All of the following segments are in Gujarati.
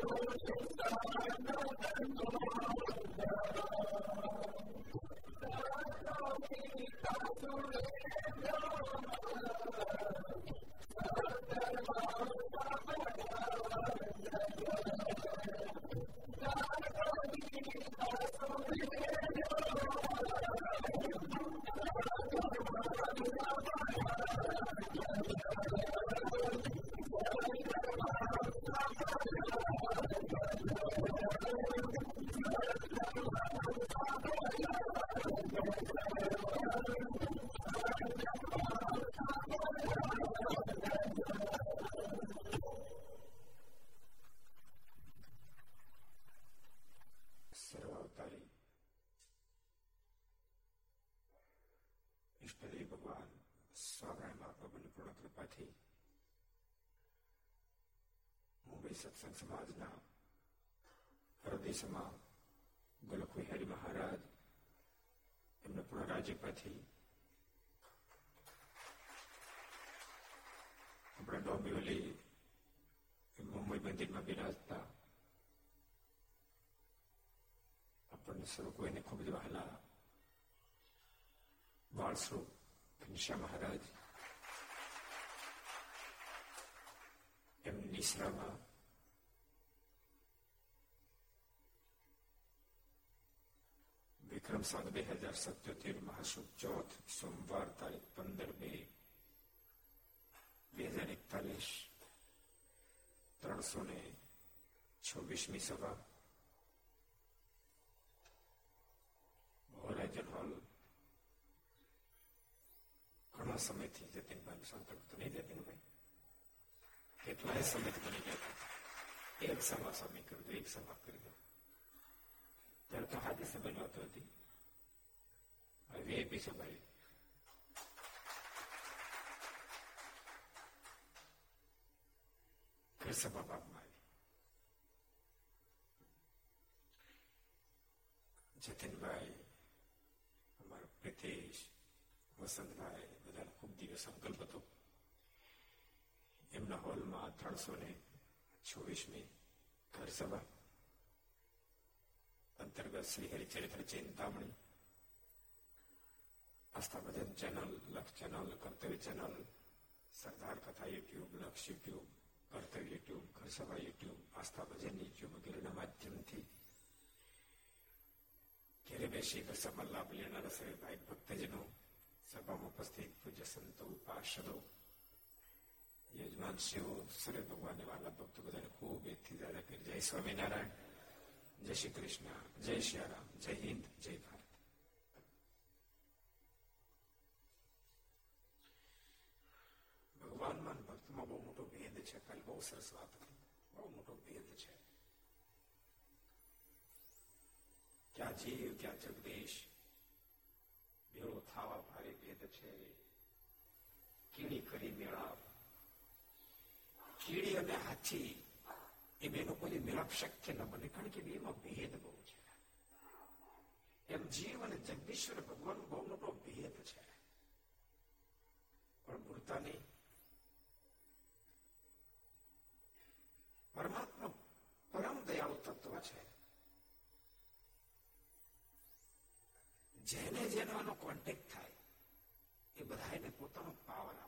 有雪山在阻挡，难道你甘心让我流浪？难道你甘心让我流浪？难道你甘心让我流浪？સત્સંગ સમાજના પ્રદેશમાં ગોલખવિહારી મહારાજ એમને પૂર્ણ રાજ્યપાથી આપણા ડોંબિવલી મુંબઈ મંદિરમાં બિરાજતા આપણને સ્વરૂપ કોઈને ખૂબ જ વહાલા બાળ સ્વરૂપ ઘનશ્યા મહારાજ એમની નિશ્રામાં વિક્રમ સંત બે હજાર સત્યોતેર મહાસુદ ચોથ સોમવાર તારીખ પંદર બે બે હજાર એકતાલીસ ત્રણસો ને છવ્વીસમી સભા હોરાઇઝન હોલ સમયથી જતીનભાઈ સંકલ્પ તો નહીં જતીનભાઈ કેટલાય સમયથી બની ગયા એક સભા સ્વામી કર્યું એક સભા કરી દો ત્યારે તો હાથી સભા નહોતી હતી હવે વીઆઈપી સભા ફેર સભા બાપમાં આવી જતીનભાઈ અમારા પ્રિતેશ વસંતભાઈ બધાનો ખૂબ દિવસ સંકલ્પ હતો એમના હોલમાં ત્રણસો ને છવ્વીસમી ઘર સભા અંતર્ગત Shri Haricharitra Chintamani Aastha Bhajan channel Laksh channel Kartavya channel Sardar Katha YouTube Laksh YouTube Kartavya YouTube Gharsabha YouTube Aastha Bhajan YouTube વગેરેના માધ્યમથી ઘેરે બેસી ઘરસભા લાભ લેનારા સર્વે ભાઈ ભક્તજનો સભામાં ઉપસ્થિત પૂજ્ય સંતો પાર્ષદો યજમાનશ્રીઓ સર્વે ભગવાન વાલા ભક્તો બધાને ખૂબ એકથી દાદા કરી જય સ્વામિનારાયણ જય શ્રી કૃષ્ણ જય શ્રી રામ જય હિન્દ જય ભારત ભગવાનમાં ભક્તમાં બહુ મોટો ભેદ છે કાલે બહુ સરસ વાત હતી બહુ મોટો ભેદ છે ક્યાં જીવ ક્યાં જગદીશ કીડી અને હાથી એ બેનો કોઈ મેળાપ શક્ય ન બને કારણ કે બેમાં ભેદ બહુ છે એમ જીવ અને જગદીશ્વર ભગવાન બહુ મોટો ભેદ છે પણ ભૂલતા નહીં પરમાત્મા પરમ દયાળુ તત્વ છે જેને જેનો આનો કોન્ટેક્ટ થાય એ બધા એને પોતાનો પાવર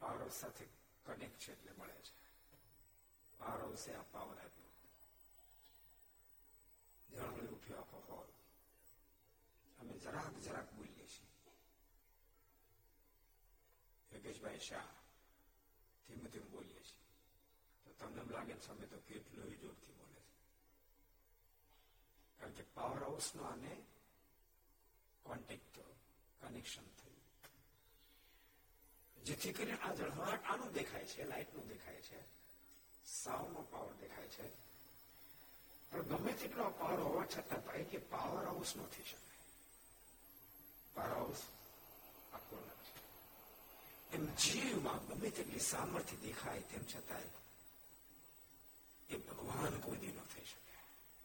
એ પાવર હાઉસ સાથે કનેક્ટ છે એટલે મળે છે પાવર હાઉસે આ પાવર આપ્યો જણ રૂપિયો આપો હોલ અમે જરાક જરાક બોલીએ છીએ યોગેશભાઈ શાહ ધીમે ધીમે બોલીએ છીએ તો તમને એમ લાગે છે અમે તો કેટલો જોરથી બોલે છે કારણ કે પાવર હાઉસનો આને કોન્ટેક્ટ કનેક્શન થયું જેથી કરીને આ ઝળહળાટ આનું દેખાય છે, લાઇટનું દેખાય છે, સાઉન્ડનો પાવર દેખાય છે. પણ ગમે તેટલો પાવર હોવા છતાં પણ કે પાવર હાઉસ નથી શકે પાવર હાઉસ નથી એમ જીવમાં ગમે તેટલી સામર્થ્ય દેખાય તેમ છતાંય એ ભગવાન કોઈ દી ન થઈ શકે.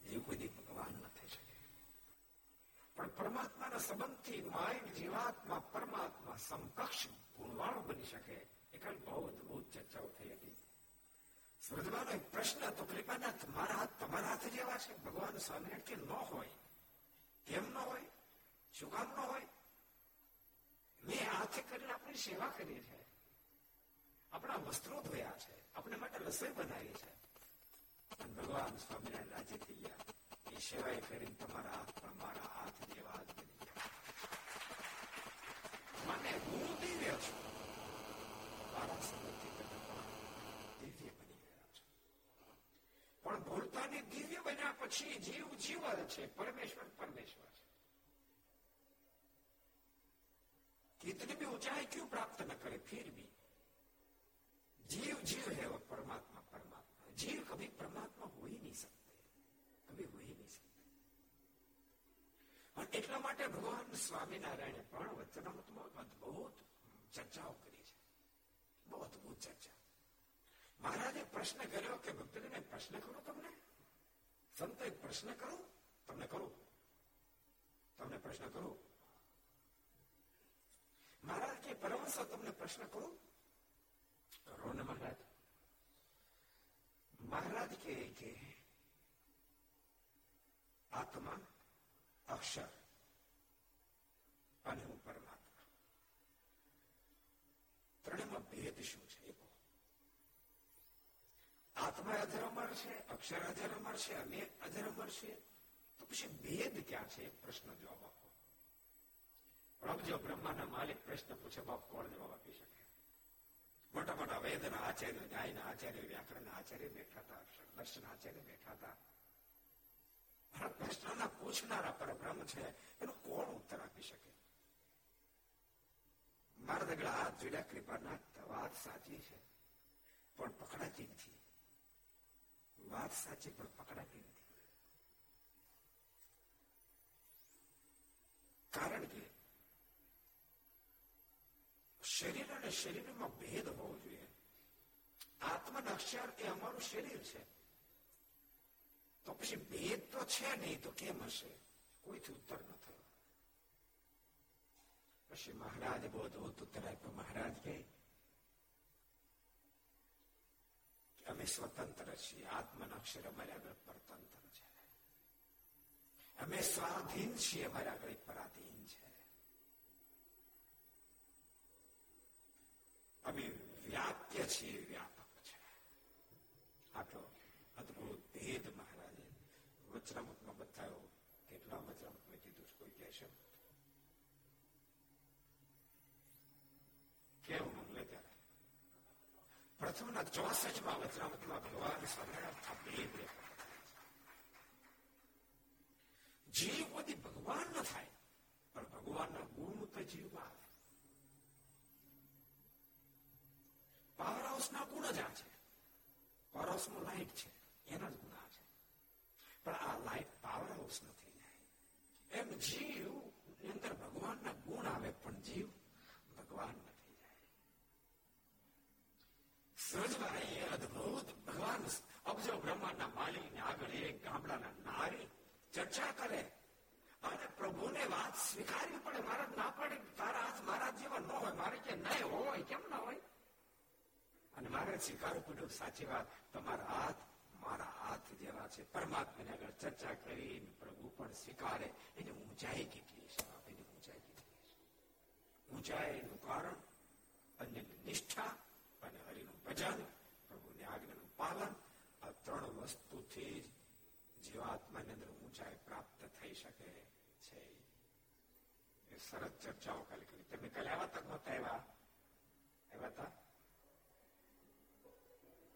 એ કોઈ દી ભગવાન ન થઈ શકે. પણ પરમાત્માના સંબંધથી માઇન્ડ જીવાત્મા, પરમાત્મા સમકક્ષ ગુણવાળો બની શકે. એ બહુ અદભુત ચર્ચાઓ થઈ હતી. સ્વર્ગવાનો એક પ્રશ્ન તો કૃપાના તમારા હાથ તમારા હાથ જેવા છે? ભગવાન સ્વામિનારાયણ કે ન હોય. કેમ ન હોય? શું કામ ન હોય? મેં હાથે કરીને આપણી સેવા કરી છે. આપણા વસ્ત્રો ધોયા છે. આપણે માટે રસોઈ બનાવી છે. ભગવાન સ્વામિનારાયણ રાજી થઈ ગયા. એ સેવાએ કરીને તમારા હાથ પણ મારા હાથ જેવા જ બની ગયા મને હું દિવ્ય છું મારા સંબંધી કરતા દિવ્ય બની ગયા છે પણ ભૂલતાની દિવ્ય બન્યા પછી જીવ જીવ છે પરમેશ્વર પરમેશ્વર છે कितनी भी ऊंचाई क्यों प्राप्त न करे फिर भी जीव जीव है वो परमात्मा परमात्मा जीव कभी परमात्मा हो ही नहीं सकते कभी हो ही नहीं सकते અને એટલા માટે ભગવાન સ્વામિનારાયણે પણ વચનામૃતમાં અદભુત ચર્ચાઓ કરી છે બહુ અદભુત ચર્ચા મહારાજે પ્રશ્ન કર્યો કે ભક્તને પ્રશ્ન કરો તમને સંત પ્રશ્ન કરો તમને કરું તમને પ્રશ્ન કરું મહારાજ કે પરમહંસ તમને પ્રશ્ન કરું કરો ને મહારાજ મહારાજ કે કે આત્મા અક્ષર આત્મા અધરમર છે અક્ષર અધરમર છે અમે અધરમર છે તો પછી ભેદ ક્યાં છે? પ્રશ્ન જવાબ આપો. પ્રભુ જો બ્રહ્માના માલિક પ્રશ્ન પૂછે, બાપ કોણ જવાબ આપી શકે? મોટા મોટા વેદના આચાર્ય, ન્યાયના આચાર્ય વ્યાકરણના આચાર્ય બેઠા હતા દર્શન આચાર્ય બેઠા હતા પ્રશ્નના પૂછનારા પરબ્રહ્મ છે, એનો કોણ ઉત્તર આપી શકે? મારા દગડા હાથ જોડ્યા કૃપાના વાત સાચી છે, પણ પકડાતી નથી. વાત સાચી, પણ પકડાતી નથી. કારણ કે શરીર અને શરીરમાં ભેદ હોવો જોઈએ. આત્મન અક્ષર એ અમારું શરીર છે. તો પછી ભેદ તો છે નહીં, તો કેમ હશે? કોઈથી ઉત્તર ન થયો. પછી મહારાજ અદભુત ઉત્તર આપ્યો મહારાજ કે અમે સ્વતંત્ર છીએ. આત્મન અક્ષર અમારે આગળ પરતંત્ર છે. અમે સ્વાધીન છીએ અમારે આગળ પરાધીન છે. અમે વ્યાપ્ય છીએ, વ્યાપક છે. આટલો અદભુત ભેદ મહારાજે વચનામૃતમાં બતાવ્યો. કેટલા વચનામૃતમાં કીધું, કોઈ કહેશે? કેવું? પ્રથમના ચોસઠમાં વચનામતમાં ભગવાન જીવ બધી ભગવાન ન થાય પણ ભગવાનના ગુણ તો જીવમાં આવે પાવર હાઉસના ગુણ જ આ છે પાવર હાઉસમાં લાઈટ છે એના જ ગુણ છે પણ આ લાઈટ પાવર હાઉસ નથી એમ જીવ અંદર ભગવાનના ગુણ આવે પણ જીવ ભગવાન નથી જાય સહજભાઈ અદભુત ભગવાન અબજો બ્રહ્માંડના માલિકને આગળ એક ગામડાના નારી ચર્ચા કરે અને પ્રભુને વાત સ્વીકારવી પડે મહારાજ ના પડે, તારા હાથ મારા જેવા ન હોય, મારે કે નહીં હોય, કેમ ના હોય? અને મારે સ્વીકારવું પડ્યું સાચી વાત, તમારા હાથ મારા હાથ જેવા છે. પરમાત્માને આગળ ચર્ચા કરી પ્રભુ પણ સ્વીકારે. એની ઊંચાઈ કેટલી છે? એની ઊંચાઈ કેટલી છે? ઊંચાઈનું કારણ અન્ય નિષ્ઠા અને હરિનું ભજન, પ્રભુની આજ્ઞાનું પાલન આ ત્રણ વસ્તુથી જીવાત્માની અંદર ઊંચાઈ પ્રાપ્ત થઈ શકે છે એ સરસ ચર્ચાઓ કાલે કરી તમે કાલે આવા તક નહોતા આવ્યા આવ્યા હતા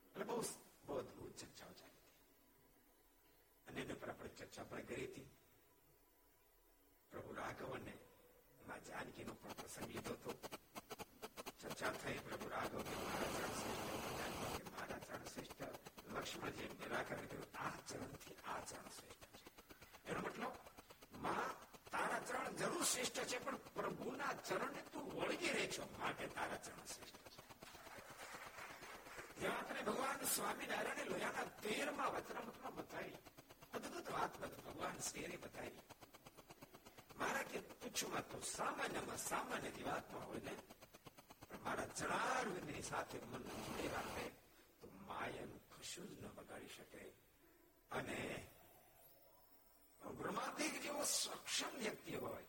એટલે બહુ બહુ અદભુત ચર્ચાઓ ચાલી હતી અને એના પર આપણે ચર્ચા પણ કરી હતી પ્રભુ રાઘવ અને માં જાનકીનો પણ પ્રસંગ લીધો હતો ચર્ચા થઈ પ્રભુ રાઘવ કે મારા ચરણ શ્રેષ્ઠ જાનકી કે મારા ચરણ શ્રેષ્ઠ લક્ષ્મણજી નિરાકરણ કર્યું આ ચરણથી આ ચરણ શ્રેષ્ઠ છે એનો મતલબ, માં, તારા ચરણ જરૂર શ્રેષ્ઠ છે, પણ પ્રભુના ચરણને તું વળગી રહે છો. માટે તારા ચરણ શ્રેષ્ઠ છે. આપણે ભગવાન સ્વામિનારાયણે લોયાના તેરમાં વચનામૃતમાં બતાવી, અદભુત વાત ભગવાન શ્રીએ બતાવી. મારા કે તુચ્છમાં તો સામાન્યમાં સામાન્ય વાતમાં હોય ને મારા જણારવિંદની સાથે મન જોડે રાખે તો માયાનું કશું જ ન બગાડી શકે. અને બ્રહ્માદિક જેવો સક્ષમ વ્યક્તિ હોય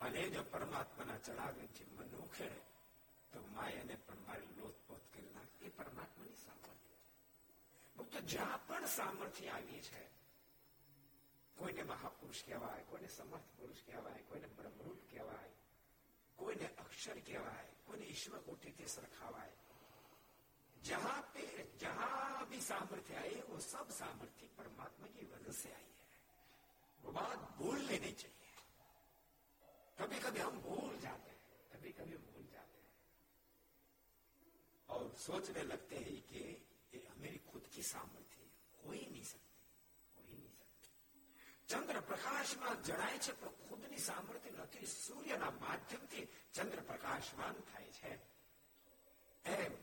અને જો પરમાત્માના ચડાવેથી મન ઉખેડે તો માયાને પણ મારી લોથપોથ કરી નાખે એ પરમાત્માની સામર્થ્ય ભક્તો જ્યાં પણ સામર્થ્ય આવી છે કોઈને મહાપુરુષ કહેવાય કોઈને સમર્થ પુરુષ કહેવાય કોઈને બ્રહ્મરૂપ કહેવાય કોઈને અક્ષર કહેવાય કોઈને ઈશ્વર કોટિથી સરખાવાય जहां पे जहां भी सामर्थ्य आए वो सब सामर्थ्य परमात्मा की वजह से आई है वो बात भूलनी नहीं चाहिए कभी कभी हम भूल जाते हैं कभी कभी भूल जाते हैं और सोचने लगते हैं कि ये मेरी खुद की सामर्थ्य है कोई नहीं सकती कोई नहीं सकती ચંદ્ર પ્રકાશમાં જણાય છે પણ ખુદની સામર્થ્ય નથી સૂર્યના માધ્યમથી ચંદ્ર પ્રકાશમાન થાય છે એમ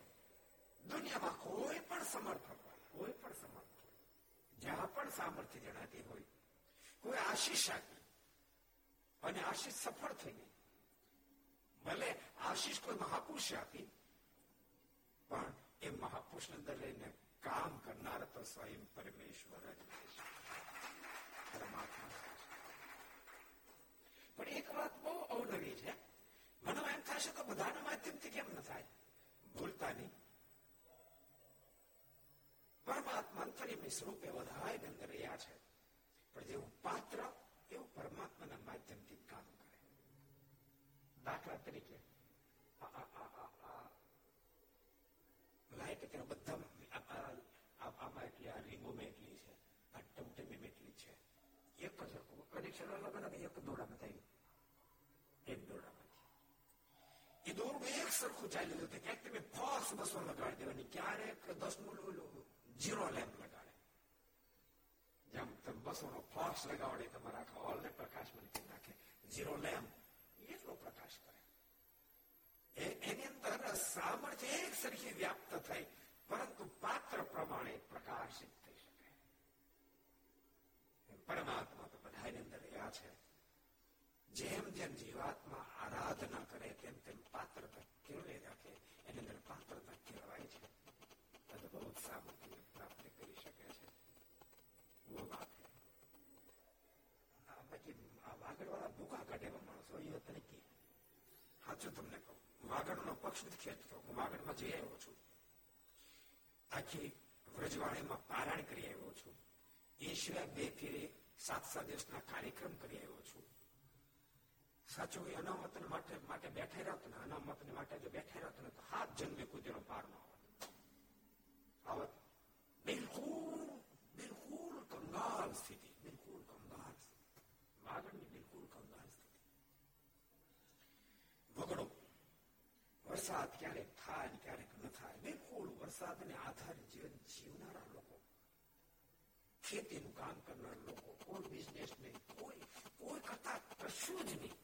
દુનિયામાં કોઈ પણ સમર્થક હોય કોઈ પણ સમર્થ હોય જ્યાં પણ સામર્થ્ય જણાતી હોય કોઈ આશીષ આપી અને આશીષ સફળ થઈ ગઈ ભલે આશીષ કોઈ મહાપુરુષ આપી પણ એ મહાપુરુષ અંદર રહીને કામ કરનાર તો સ્વયં પરમેશ્વર જ પરમાત્મા પણ એક વાત બહુ અવનવી છે મને એમ થશે તો બધાના માધ્યમથી કેમ ન થાય ભૂલતા નહીં પરમાત્મા અંતરિમ સ્વરૂપે વધાય અંદર રહ્યા છે પણ જેવું પાત્ર એવું પરમાત્માના માધ્યમથી કામ કરે દાખલા તરીકે લાઈટ અત્યારે બધામાં આમાં એટલી આ રીંગોમાં એટલી છે આ ટમટમીમાં એટલી છે એક જ કનેક્શન અલગ અલગ એક દોડામાં થયું એક દોડામાંથી એ દોરડું એક સરખું ચાલ્યું હતું ક્યાંક તમે ફોર્સ બસો લગાડી દેવાની ક્યારેક દસનું જીરો લેમ્પ લગાડે જેમ તમે બસો નો ફોક્સ લગાવડે તમારા આખા હોલ ને પ્રકાશ કરી નાખે ઝીરો લેમ્પ એટલો પ્રકાશ કરે એની અંદર સામર્થ્ય એક સરખી વ્યાપ્ત થઈ પરંતુ પાત્ર પ્રમાણે પ્રકાશિત થઈ શકે પરમાત્મા તો બધાની અંદર રહ્યા છે જેમ જેમ જીવાત્મા આરાધના કરે તેમ તેમ પાત્ર કેળવે રાખે એની અંદર પાત્રતા કેળવાય છે અદભુત સામર્થ્ય પ્રાપ્ત કરી શકે છે ભૂકા કરી આવ્યો છું એ સિવાય બે ફેરે સાત સાત દિવસના કાર્યક્રમ કરી આવ્યો છું સાચું અનામત માટે માટે બેઠા રહ્યો ને અનામત માટે જો બેઠા રહ્યો ને તો હાથ જન્મે કુદેનો પાર ન આવત બિલકુલ બિલકુલ કંગાલ સ્થિતિ બિલકુલ કંગાલ વાગડની બિલકુલ કંગાલ સ્થિતિ વગડો વરસાદ ક્યારેક થાય ને ક્યારેક ન થાય બિલકુલ વરસાદને આધારે જીવન જીવનારા લોકો ખેતીનું કામ કરનાર લોકો કોઈ બિઝનેસ નહીં કોઈ કોઈ કરતા કશું જ નહીં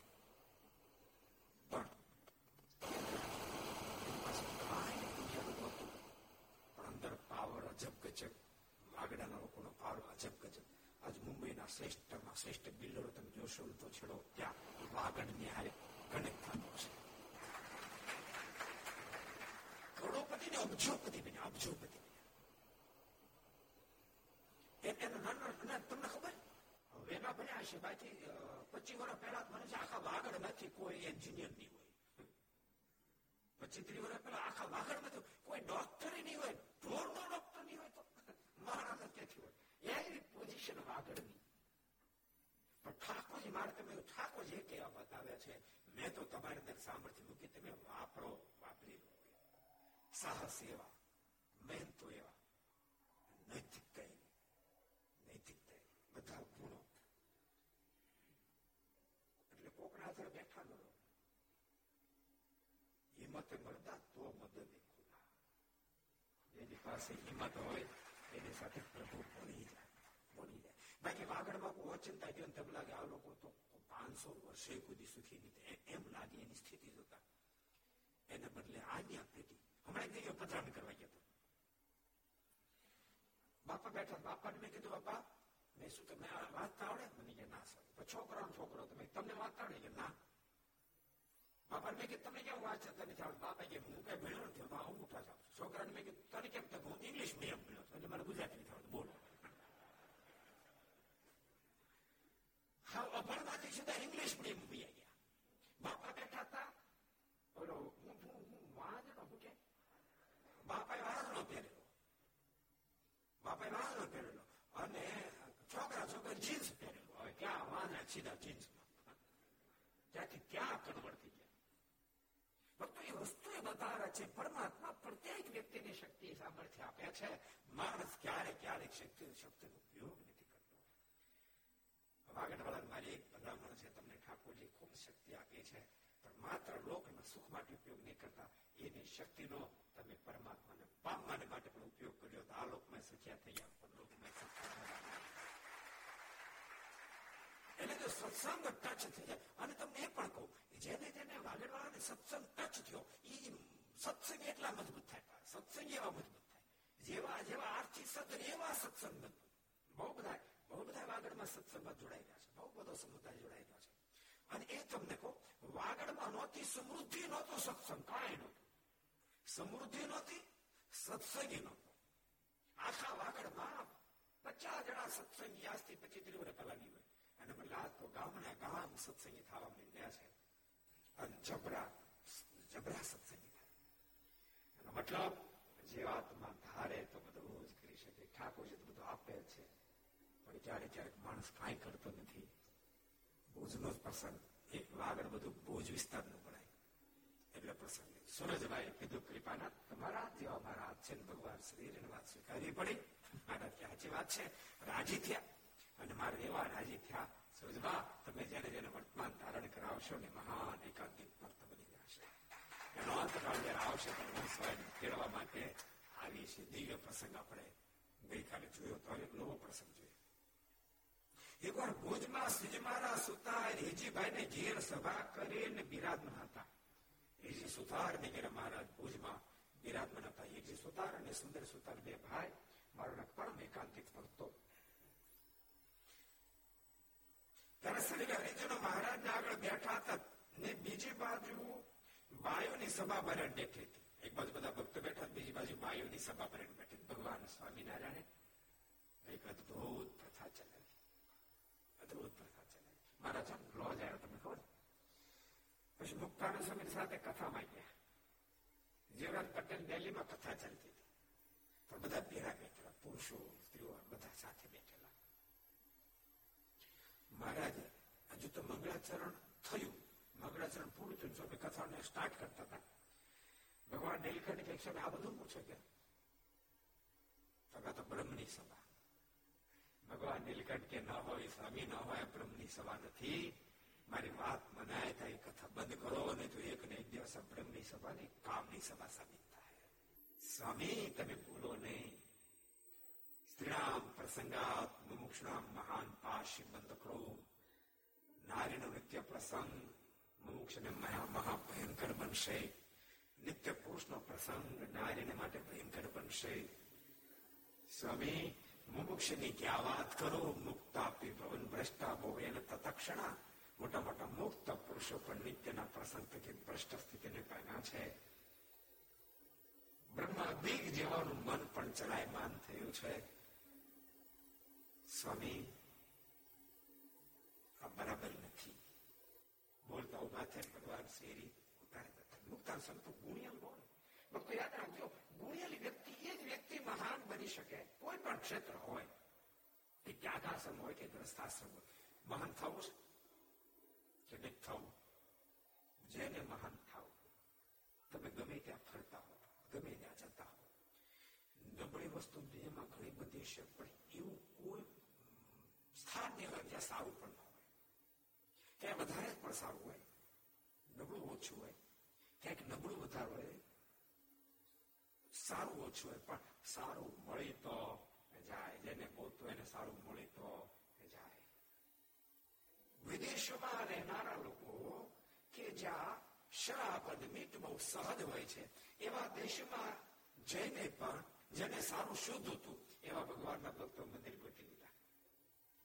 શ્રેષ્ઠમાં શ્રેષ્ઠ બિલ્ડરો તમે જોશો તો છેડો ત્યાં વાગડની હારે કનેક્ટ થતો છે કરોડોપતિ ને અબજોપતિ બન્યા અબજોપતિ વર્ષ પહેલા મને આખા વાગડમાંથી કોઈ એન્જિનિયર નહીં હોય પચીસ ત્રીસ વર્ષ પહેલા આખા વાગડ કોઈ ડોક્ટર નહીં હોય ઢોર ડોક્ટર નહીં હોય તો મહારાજ હોય પોઝિશન આગળની પણ ઠાકોરજી મારે તમે ઠાકોરજી કેવા બતાવે છે? મેં તો તમારી અંદર સામર્થ્ય મૂકી તમે વાપરો, વાપરી લો. સાહસ એવા, મહેનતો એવા. નૈતિકતા નૈતિકતા બધા ગુણો એટલે કોકના હાથે બેઠા ન હિંમત મળતા તો મદદ જેની પાસે હિંમત હોય, એની સાથે પ્રભુ ભણી જાય. બાકી વાગડમાં કોઈ ઓચિંતા ગયો તમે લાગે આ લોકો તો પાંચસો વર્ષે કુદી સુખી નથી એમ લાગે એની સ્થિતિ જોતા એને બદલે આજ્ઞા પેટી હમણાં જગ્યાએ પધરામણી કરવા ગયા બાપા બેઠા બાપાને મેં કીધું બાપા મેં શું તમે વાંચતા આવડે મને કે ના સર છોકરો છોકરો તમે તમને વાંચતા આવડે કે ના બાપા મેં કીધું તમને કેમ વાંચતા નથી આવડે બાપા કે હું કઈ ભણ્યો નથી હું અંગૂઠા જાઉં છોકરાને મેં કીધું તને કેમ હું ઇંગ્લિશ મીડિયમ ભણ્યો છું એટલે મને ગુજરાતી નથી આવડતું બોલો અભણમાંથી સીધા ઇંગ્લિશ મીડિયમ બી ગયા બાપા બેઠા હતા ઓલો હું હું વાંચનો હું કે બાપાએ વાંચનો પહેરેલો બાપાએ વાંચનો પહેરેલો અને છોકરા છોકરા જીન્સ પહેરેલો હવે ક્યાં વાંધા સીધા જીન્સમાં ત્યાંથી ત્યાં કન્વર્ટ થઈ ગયા ભક્તો એ વસ્તુ એ બતાવે છે પરમાત્મા પ્રત્યેક વ્યક્તિની શક્તિ સામર્થ્ય આપે છે માણસ ક્યારે ક્યારેક શક્તિ શક્તિનો ઉપયોગ એટલે સત્સંગ ટચ થઈ જાય. અને તમને એ પણ કહું જેને જેને વાગડવાળાને સત્સંગ ટચ થયો એ સત્સંગ એટલા મજબૂત થાય. સત્સંગ એવા મજબૂત થાય. જેવા જેવા આર્થિક સદન એવા સત્સંગ મજબૂત. બહુ બધા બહુ બધા વાગડમાં સત્સંગમાં જોડાઈ ગયા છે, બહુ બધો સમુદાય જોડાઈ ગયો છે. અને એ તમને કહો, વાગડમાં નહોતી, સમૃદ્ધિ નહોતો, સત્સંગ. કાંઈ નહોતું. સમૃદ્ધિ નહોતી, સત્સંગી નહોતો. આખા વાગડમાં પચાસ જણા સત્સંગી આજથી પચીસ વર્ષ પહેલાની હોય. અને મને આજ તો ગામના ગામ સત્સંગી થવા માંડ્યા છે. અને જબરા જબરા સત્સંગી થાય. એનો મતલબ, જે આત્મા ધારે તો બધું જ કરી શકે, ઠાકોરજી તો બધું આપે છે. પણ જ્યારે જ્યારે માણસ કાંઈ કરતો નથી ભુજનો પ્રસંગ. એક વાગડ બધું ભુજ વિસ્તારનું ગણાય. એટલે પ્રસંગ સુરજભાઈ કીધું કૃપાના તમારા જેવા મારા હાથ છે ભગવાન શ્રી વાત સ્વીકારવી પડી. મારા સાચી વાત છે, રાજી થયા. અને મારા એવા રાજી થયા, સુરજભા, તમે જેને જેને વર્તમાન ધારણ કરાવશો ને મહાન એકાંતિક ભક્ત બની જશે. એનો અંતકાળ જયારે આવશે તો સ્વયં કેળવા માટે આવી છે દિવ્ય પ્રસંગ આપણે ગઈકાલે જોયો તો એક નવો પ્રસંગ જોયો એકવાર ભુજમાં સિજમારા સુતાર હેજીભાઈ ને ઘેર સભા કરીને બિરાજમાન હતા હેજી સુતાર ને ઘેર મહારાજ ભુજમાં બિરાજમાન હતા હેજી સુતાર અને સુંદર સુતાર બે ભાઈ મારો પરમ એકાંતિક ભક્તો ત્યારે શ્રી હરિજનો મહારાજ આગળ બેઠા હતા ને બીજી બાજુ બાયોની સભા ભરણ બેઠી હતી એક બાજુ બધા ભક્તો બેઠા બીજી બાજુ બાયોની સભા ભરણ બેઠી ભગવાન સ્વામિનારાયણે એક અદભુત પ્રથા ચલાવી અદભુત પ્રથા ચલાવી મારા જેમ લોજ આવ્યો તમને ખબર પછી મુક્તાનંદ સ્વામી સાથે કથામાં ગયા જીવરાજ પટેલ દિલ્હીમાં કથા ચાલતી હતી પણ બધા ભેરા બેઠેલા પુરુષો સ્ત્રીઓ બધા સાથે બેઠેલા મહારાજ હજુ તો મંગળાચરણ થયું મંગળાચરણ પૂરું થયું સ્વામી કથાને સ્ટાર્ટ કરતા હતા ભગવાન નીલકંઠ કે સ્વામી આ બધું પૂછો કે તો બ્રહ્મની સભા ભગવાન નીલકંઠ કે ન હોય સ્વામી ન હોય બ્રહ્મની સભા નથી મારી વાત મનાય થાય કથા બંધ કરો ને તો એક ને એક દિવસ બ્રહ્મની સભા ને કામની સભા સાબિત થાય સ્વામી તમે ભૂલો નહીં સ્ત્રીણામ પ્રસંગાત મુમુક્ષણામ મહાન પાશી બંધ કરો નારીનો નિત્ય પ્રસંગ મુમુક્ષને મહાભયંકર બનશે નિત્ય પુરુષનો પ્રસંગ નારીને માટે ભયંકર બનશે સ્વામી મુમુક્ષની ક્યાં વાત કરો, મુક્તાપી ભવન ભ્રષ્ટા એને તત્ક્ષણા મોટા મોટા મુક્ત પુરુષો પણ નિત્યના પ્રસંગ થકી ભ્રષ્ટ સ્થિતિને પામ્યા છે. બ્રહ્મા બીગ જેવાનું મન પણ ચલાયમાન થયું છે. સ્વામી, આ બરાબર નથી. બોલતા ઊભા થાય ભગવાન શેરી ઉતારે મુક્તા સંતો ગુણિયલ બોલ ભક્તો યાદ રાખજો, ગુણિયલી વ્યક્તિ વ્યક્તિ મહાન બની શકે. કોઈ પણ ક્ષેત્ર હોય કે ત્યાગાશ્રમ હોય કે ગ્રસ્તાશ્રમ હોય, મહાન થવું છે? કે નહીં થવું. જેને મહાન થવું, તમે ગમે ત્યાં ફરતા હો, ગમે ત્યાં જતા હો. નબળી વસ્તુ એમાં ઘણી બધી છે, પણ એવું કોઈ સ્થાન નહીં હોય જ્યાં સારું પણ ન હોય. ક્યાંય વધારે પણ સારું હોય, નબળું ઓછું હોય. ક્યાંક નબળું વધારે હોય સારું ઓછું હોય, પણ સારું મળી તો જાય. જેને પોતું એને સારું મળી તો જાય. વિદેશ રહેનારા લોકો કે જ્યાં શરાબ મીટ બહુ સહજ હોય છે, એવા દેશમાં જઈને પણ જેને સારું શુદ્ધ હતું, એવા ભગવાનના ભક્તો મંદિર ગોતી લીધા.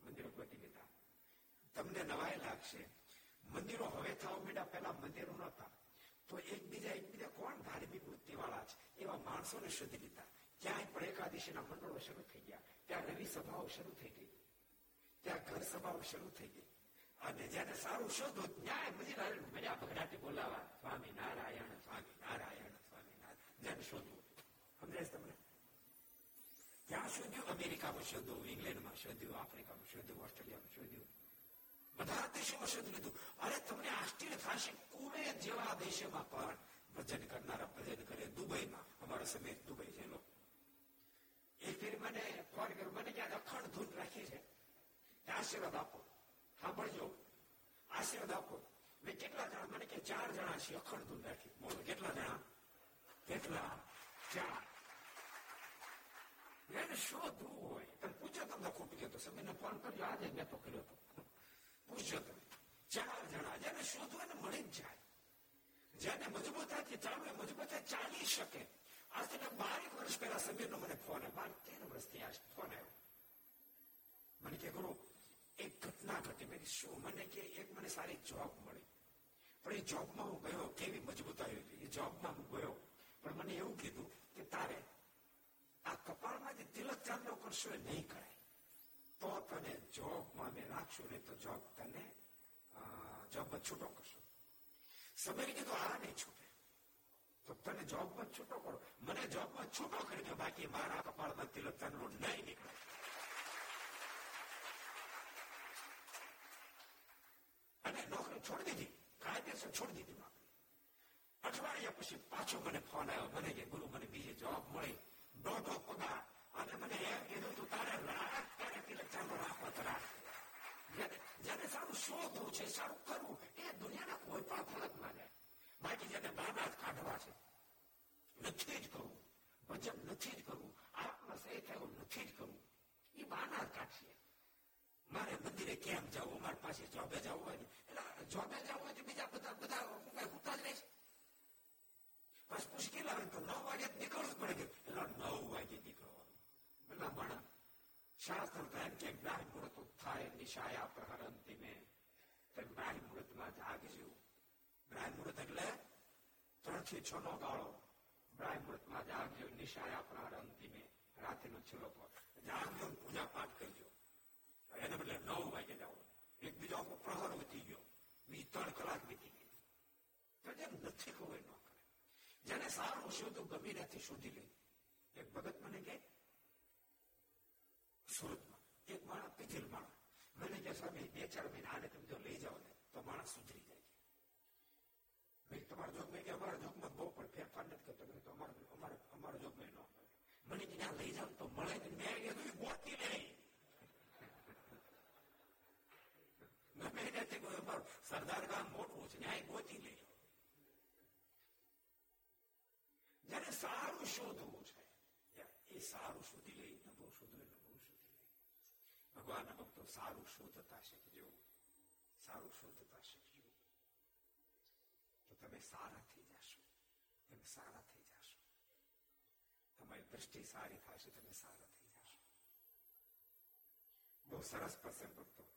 મંદિરો ગોતી લીધા. તમને નવાઈ લાગશે. મંદિરો હવે થવા મીડા પહેલા મંદિરો નતા તો એકબીજા એકબીજા કોણ ધાર્મિક વૃત્તિ વાળા છે? એવા માણસોને શોધી લીધા. ક્યાંય પણ એકાદશીના મંડળો શરૂ થઈ ગયા. ત્યાં રવિ સભાઓ શરૂ થઈ ગઈ. ત્યાં ઘર સભાઓ શરૂ થઈ ગઈ. અને જેને સારું શોધો ન્યાય મજા મજા ભગડાટી બોલાવા, સ્વામી નારાયણ સ્વામી નારાયણ સ્વામી નારાયણ. જેને શોધવું સમજાય તમને? ક્યાં શોધ્યું? અમેરિકામાં શોધ્યું, ઇંગ્લેન્ડમાં શોધ્યું, આફ્રિકામાં શોધ્યું, ઓસ્ટ્રેલિયામાં શોધ્યું. બધા દેશોમાં શોધી લીધું. અરે, તમને આશ્ચર્ય થશે કુવેત જેવા દેશોમાં પણ ભજન કરનારા, ભજન કરે દુબઈમાં. અમારો સમય દુબઈ લોકો એ ફેર મને ફોન કર્યો, મને ક્યાં અખંડ ધૂન રાખી છે. આશીર્વાદ આપો. સાંભળજો. આશીર્વાદ આપો. મેં કેટલા જણા, મને કે ચાર જણા છે, અખંડ ધૂન રાખી. બોલો, કેટલા જણા? કેટલા? ચાર. એને શોધવું હોય? તમે પૂછો તમને ખોટું કહેતો. સમયને ફોન કર્યો, આજે મેં તો કર્યો હતો. પૂછો તમે. ચાર જણા, જેને શોધવું એને મળી જ જાય. જેને મજબૂતાથી ચાલુ મજબૂતા ચાલી શકે. આજથી બારેક વર્ષ પહેલા સમીરનો મને ફોન આવ્યો. બાર તેર વર્ષથી આ ફોન આવ્યો. મને કે, ગુરુ, એક ઘટના ઘટી મેં શું? મને કે, એક મને સારી જોબ મળી. પણ એ જોબમાં હું ગયો કેવી મજબૂતાઈ હતી એ જોબમાં હું ગયો. પણ મને એવું કીધું કે, તારે આ કપાળમાં જે તિલક ચાંદલો કરશો એ નહીં કરાય. તો તને જોબમાં મેં રાખશું, નહીં તો જોબ તને જોબમાં છૂટો કરશો. સમય કીધું આ નહીં છૂટે તો તને જોબમાં છૂટો કરો મને જોબમાં છૂટો કરી દો બાકી મારા કપાળમાં તિલક ચાંદલો નહીં નીકળે અને નોકરી છોડી દીધી કાયદેસર છોડી દીધી નોકરી અઠવાડિયા પછી પાછો મને ફોન આવ્યો મને કે ગુરુ મને બીજી જોબ મળી દોઢો પગાર અને મને એમ કીધું તું તારે રાત તારે તિલક ચાંદો રાખો તો રાખ જેને સારું શોધવું છે સારું કરવું એ દુનિયાના કોઈ પણ ફરક માને બાકી જેને બાનાત કાઢવા છે નથી જ કરવું ભજન નથી જ કરવું આત્મા સહી થયું નથી જ કરવું એ બાનાત કાઢશે મારે મંદિરે કેમ જવું મારી પાસે જોબે જવું હોય એટલે જોબે જવું હોય તો બીજા બધા બધા ઉતા જ રહેશે બસ મુશ્કેલ આવે તો નવ વાગે નીકળવું પડે કે એટલે નવ વાગે નીકળવાનું બધા માણસ શાસ્ત્ર એમ કે બ્રાહ્મ મૃત થાય નિશાયા પ્રહર અંતિમે તે બ્રાહ્મ મુહૂર્તમાં જાગજો બ્રાહ્મ મૃત એટલે ત્રણથી છ નો ગાળો બ્રાહ્મ મુહૂર્તમાં જાગજો નિશાયા પ્રહર અંતિમે રાત્રિનો છેલ્લો જાગજો પૂજા પાઠ કરજો એને બદલે નવ વાગે જાવ એક બીજો આખો પ્રહર વધી ગયો બીજી ત્રણ કલાક વીતી ગઈ તો જેમ નથી ખબર ન કરે જેને સારું શુદ્ધ ગમી નથી શોધી લે એક ભગત મને કે સુરતમાં એક માણસ પિથિલ માણસ મને કે સ્વામી બે ચાર મહિના આને તમે જો લઈ જાઓ ને તો માણસ સુધરી જાય મેં તમારા જોગ મેં કે અમારા જોગમાં બહુ પણ ફેરફાર નથી કરતો તો અમારા અમારા અમારા જોગ મેં ન મને કે ત્યાં લઈ જાવ તો મળે ને મેં કીધું ગોતી નહીં ગમે ત્યાંથી કોઈ અમારું સરદાર ગામ મોટું છે ન્યાય ગોતી લે જેને સારું શોધવું છે એ સારું શોધી ભગવાનના ભક્તો સારું શોધતા શીખજો સારું શોધતા શીખજો તો તમે સારા થઈ જશો તમે સારા થઈ જશો તમારી દ્રષ્ટિ સારી થશે તમે સારા થઈ જશો બહુ સરસ પ્રસંગ ભક્તો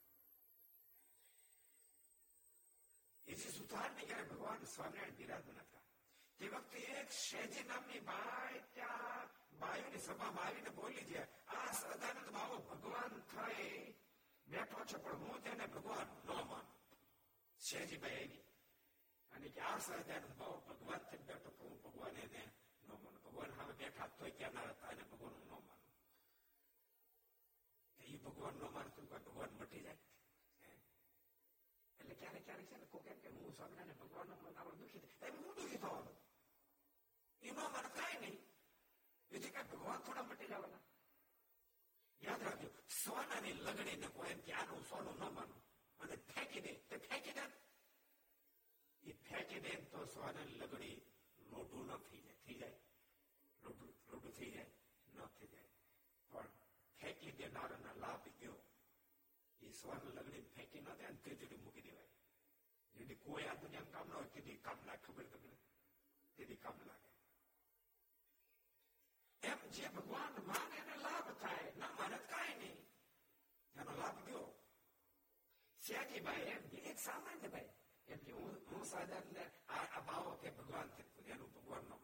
એ જે સુધારને ક્યારે ભગવાન સ્વામિનારાયણ બિરાજમાન હતા તે વખતે એક શેજી નામની ભાઈ ત્યાં બાયુની સભામાં આવીને બોલી છે, આ સદાનંદ બાબુ ભગવાન થઈ બેઠો છે, પણ હું તેને ભગવાન ન માનું. શેજીભાઈ આવી અને કે આ સહજાનંદ બાબુ ભગવાન થઈ બેઠો પણ હું ભગવાન એને ન માનું. ભગવાન હવે બેઠા તોય ના હતા અને ભગવાન હું ન માનું. એ ભગવાન ન માનતું ભગવાન મટી જાય. એટલે ક્યારેક ક્યારેક છે ને, કોક કેમ કે, હું સ્વામિનારાયણ ભગવાન નો આપણે દુઃખી થાય હું દુઃખી થવાનું. એ ન મને, કાંઈ નહીં. એથી કઈ ભગવાન થોડા મટી જવાના યાદ રાખજો સોનાની લગડીને કોઈ એમ કે આનું સોનું ન માનું અને ફેંકી દે તે ફેંકી દે એ ફેંકી દે તો સોનાની લગડી લોટું ન થઈ જાય થઈ જાય લોટું લોટું થઈ જાય ન થઈ જાય પણ ફેંકી દેનારાના લાભ ગયો એ સ્વર્ણ લગડી ફેંકી ન દે તિજોરી મૂકી દેવાય જેથી કોઈ આ દુનિયા કામ ન હોય તેથી કામ લાગે ખબર તમને તેથી કામ લાગે એમ જે ભગવાન માને એને લાભ થાય ના માને કાંઈ નહીં એનો લાભ દો શ્યાજીભાઈ એમ એક સામાન્ય ભાઈ એમ કે હું હું સાધારણ આ ભાવો કે ભગવાન એનું ભગવાન નો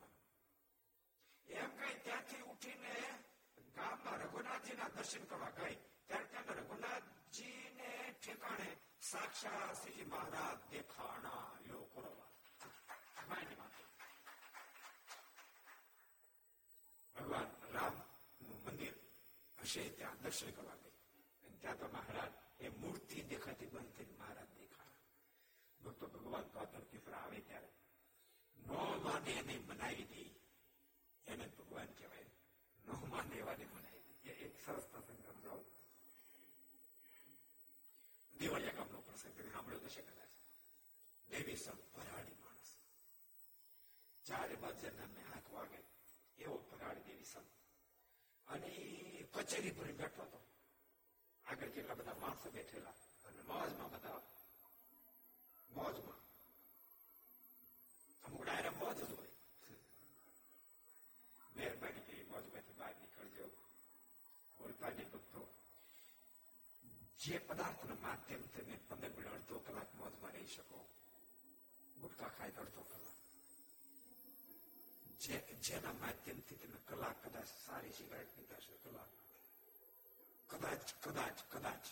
એમ કઈ ત્યાંથી ઉઠીને ગામમાં રઘુનાથજીના દર્શન કરવા ગઈ ત્યારે ત્યાં રઘુનાથજીને ઠેકાણે સાક્ષાત શ્રીજી મહારાજ દેખાણા લો કરવા ભગવાન રામ નું મંદિર હશે ત્યાં દર્શન કરવા ગઈ અને ત્યાં તો મહારાજ એ મૂર્તિ દેખાતી બંધ થઈ મહારાજ દેખાણા ભક્તો ભગવાન તો ધરતી પર આવે ત્યારે નો માને એને મનાવી દે એને ભગવાન કહેવાય નો માને એવાને મનાવી દે એક સરસ પ્રસંગ સમજાવું દેવળિયા ગામનો પ્રસંગ તમે સાંભળ્યો હશે કદાચ દેવી સમ ભરાડી માણસ ચારે બાજુ નામે આંખ વાગે એવો ભરાડી દેવી સમ અને કચેરી પર બેઠો હતો આગળ કેટલા બધા માણસો બેઠેલા અને મોજમાં બધા મોજમાં અમુક ડાયરા મોજ જ હોય મહેરબાની કરી મોજમાંથી બહાર નીકળજો બોલતા નહીં ભક્તો જે પદાર્થના માધ્યમથી તમે પંદર મિનિટ અડધો કલાક મોજમાં રહી શકો ગુટકા ખાઈ અડધો કલાક જે જેના માધ્યમથી તમે કલાક કદાચ સારી સિગારેટ પીતા છો કલાક કદાચ કદાચ કદાચ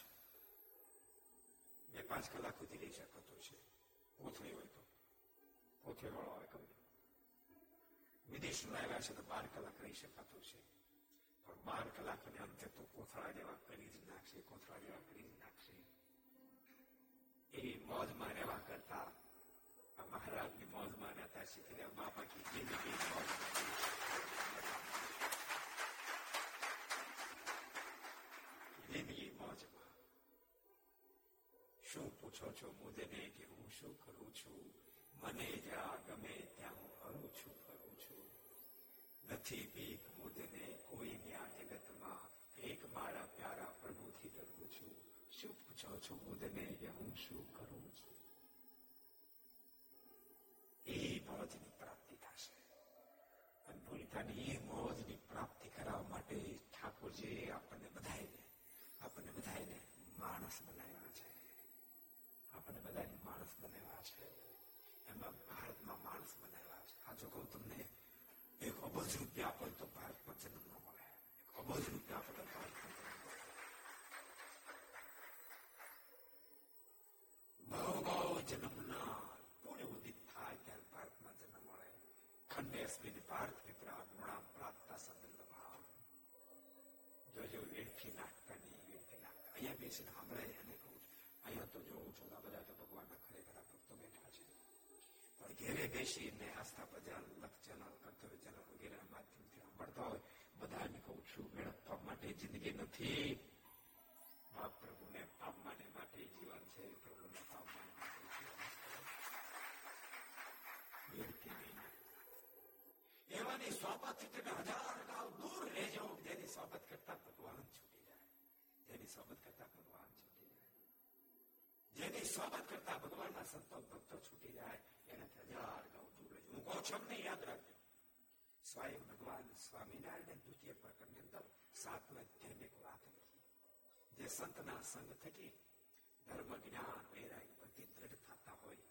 બે પાંચ કલાક સુધી રહી શકાતો છે કોથળી હોય તો કોથળી વાળો હોય કહું વિદેશમાં આવ્યા છે તો બાર કલાક રહી શકાતો છે પણ બાર કલાકને અંતે તો કોથળા જેવા કરી જ નાખશે કોથળા જેવા કરી જ નાખશે મોજમાં રહેતા શીખી mapa મોજમાં શું પૂછો છો મુદને કે હું શું કરું છું? મને જ્યાં ગમે ત્યાં હું હરું છું ફરું છું નથી ભીખ મુદને કોઈ ન્યા જગતમાં એક મારા પ્યારા પ્રભુથી ડરું છું શું પૂછો છો મુદને કે હું શું કરું છું. અને એ મોજની પ્રાપ્તિ કરાવવા માટે ઠાકોરજી આપણને બધાને આપણને બધાને માણસ બનાવ્યા છે. આપણને બધાને માણસ બનાવ્યા છે. એમાં ભારતમાં માણસ બનાવ્યા છે. આ જો કહું તમને, એક અબજ રૂપિયા આપો તો ભારતમાં જન્મ ન મળે. એક અબજ રૂપિયા આપો તો ભારતમાં જન્મ મળે બહુ બહુ જન્મના પુણ્ય ઉદિત થાય ત્યારે ભારતમાં જન્મ મળે ખંડેસ્મિન ભારત વિપ્રા ગુણામ પ્રાપ્ત સંદર્ભ જોજો વેઠી નાખતાની વેઠી નાખતા અહીંયા બેસીને સાંભળાય અને કહું છું અહીંયા તો જોઉં છું આ બધા તો ભગવાનના ખરેખર ભક્તો બેઠા છે પણ ઘેરે બેસીને આસ્થા પ્રજા લખ ચેનલ કર્તવ્ય ચેનલ વગેરેના માધ્યમથી સાંભળતા હોય બધાને કહું છું મેળવવા માટે જિંદગી નથી બાપ પ્રભુને પામવાને માટે જીવન છે પ્રભુને પામવાને માટે જીવન એવાની તમે હજાર ગાવ દૂર લેજો જેની સ્વાપત કરતા ભગવાન છૂટી જાય જેની સ્વાપત કરતા ભગવાન છૂટી જાય જેની સોબત કરતા ભગવાનના સંતો ભક્તો છૂટી જાય એનાથી હજાર ગાવ દૂર હું કહું છું અમને યાદ રાખજો સ્વયં ભગવાન સ્વામિનારાયણ દ્વિતીય પ્રકરણની અંદર સાતમા અધ્યાયની એક વાત લખી જે સંતના સંગ થકી ધર્મ જ્ઞાન વૈરાગ્ય બધી દ્રઢ થતા હોય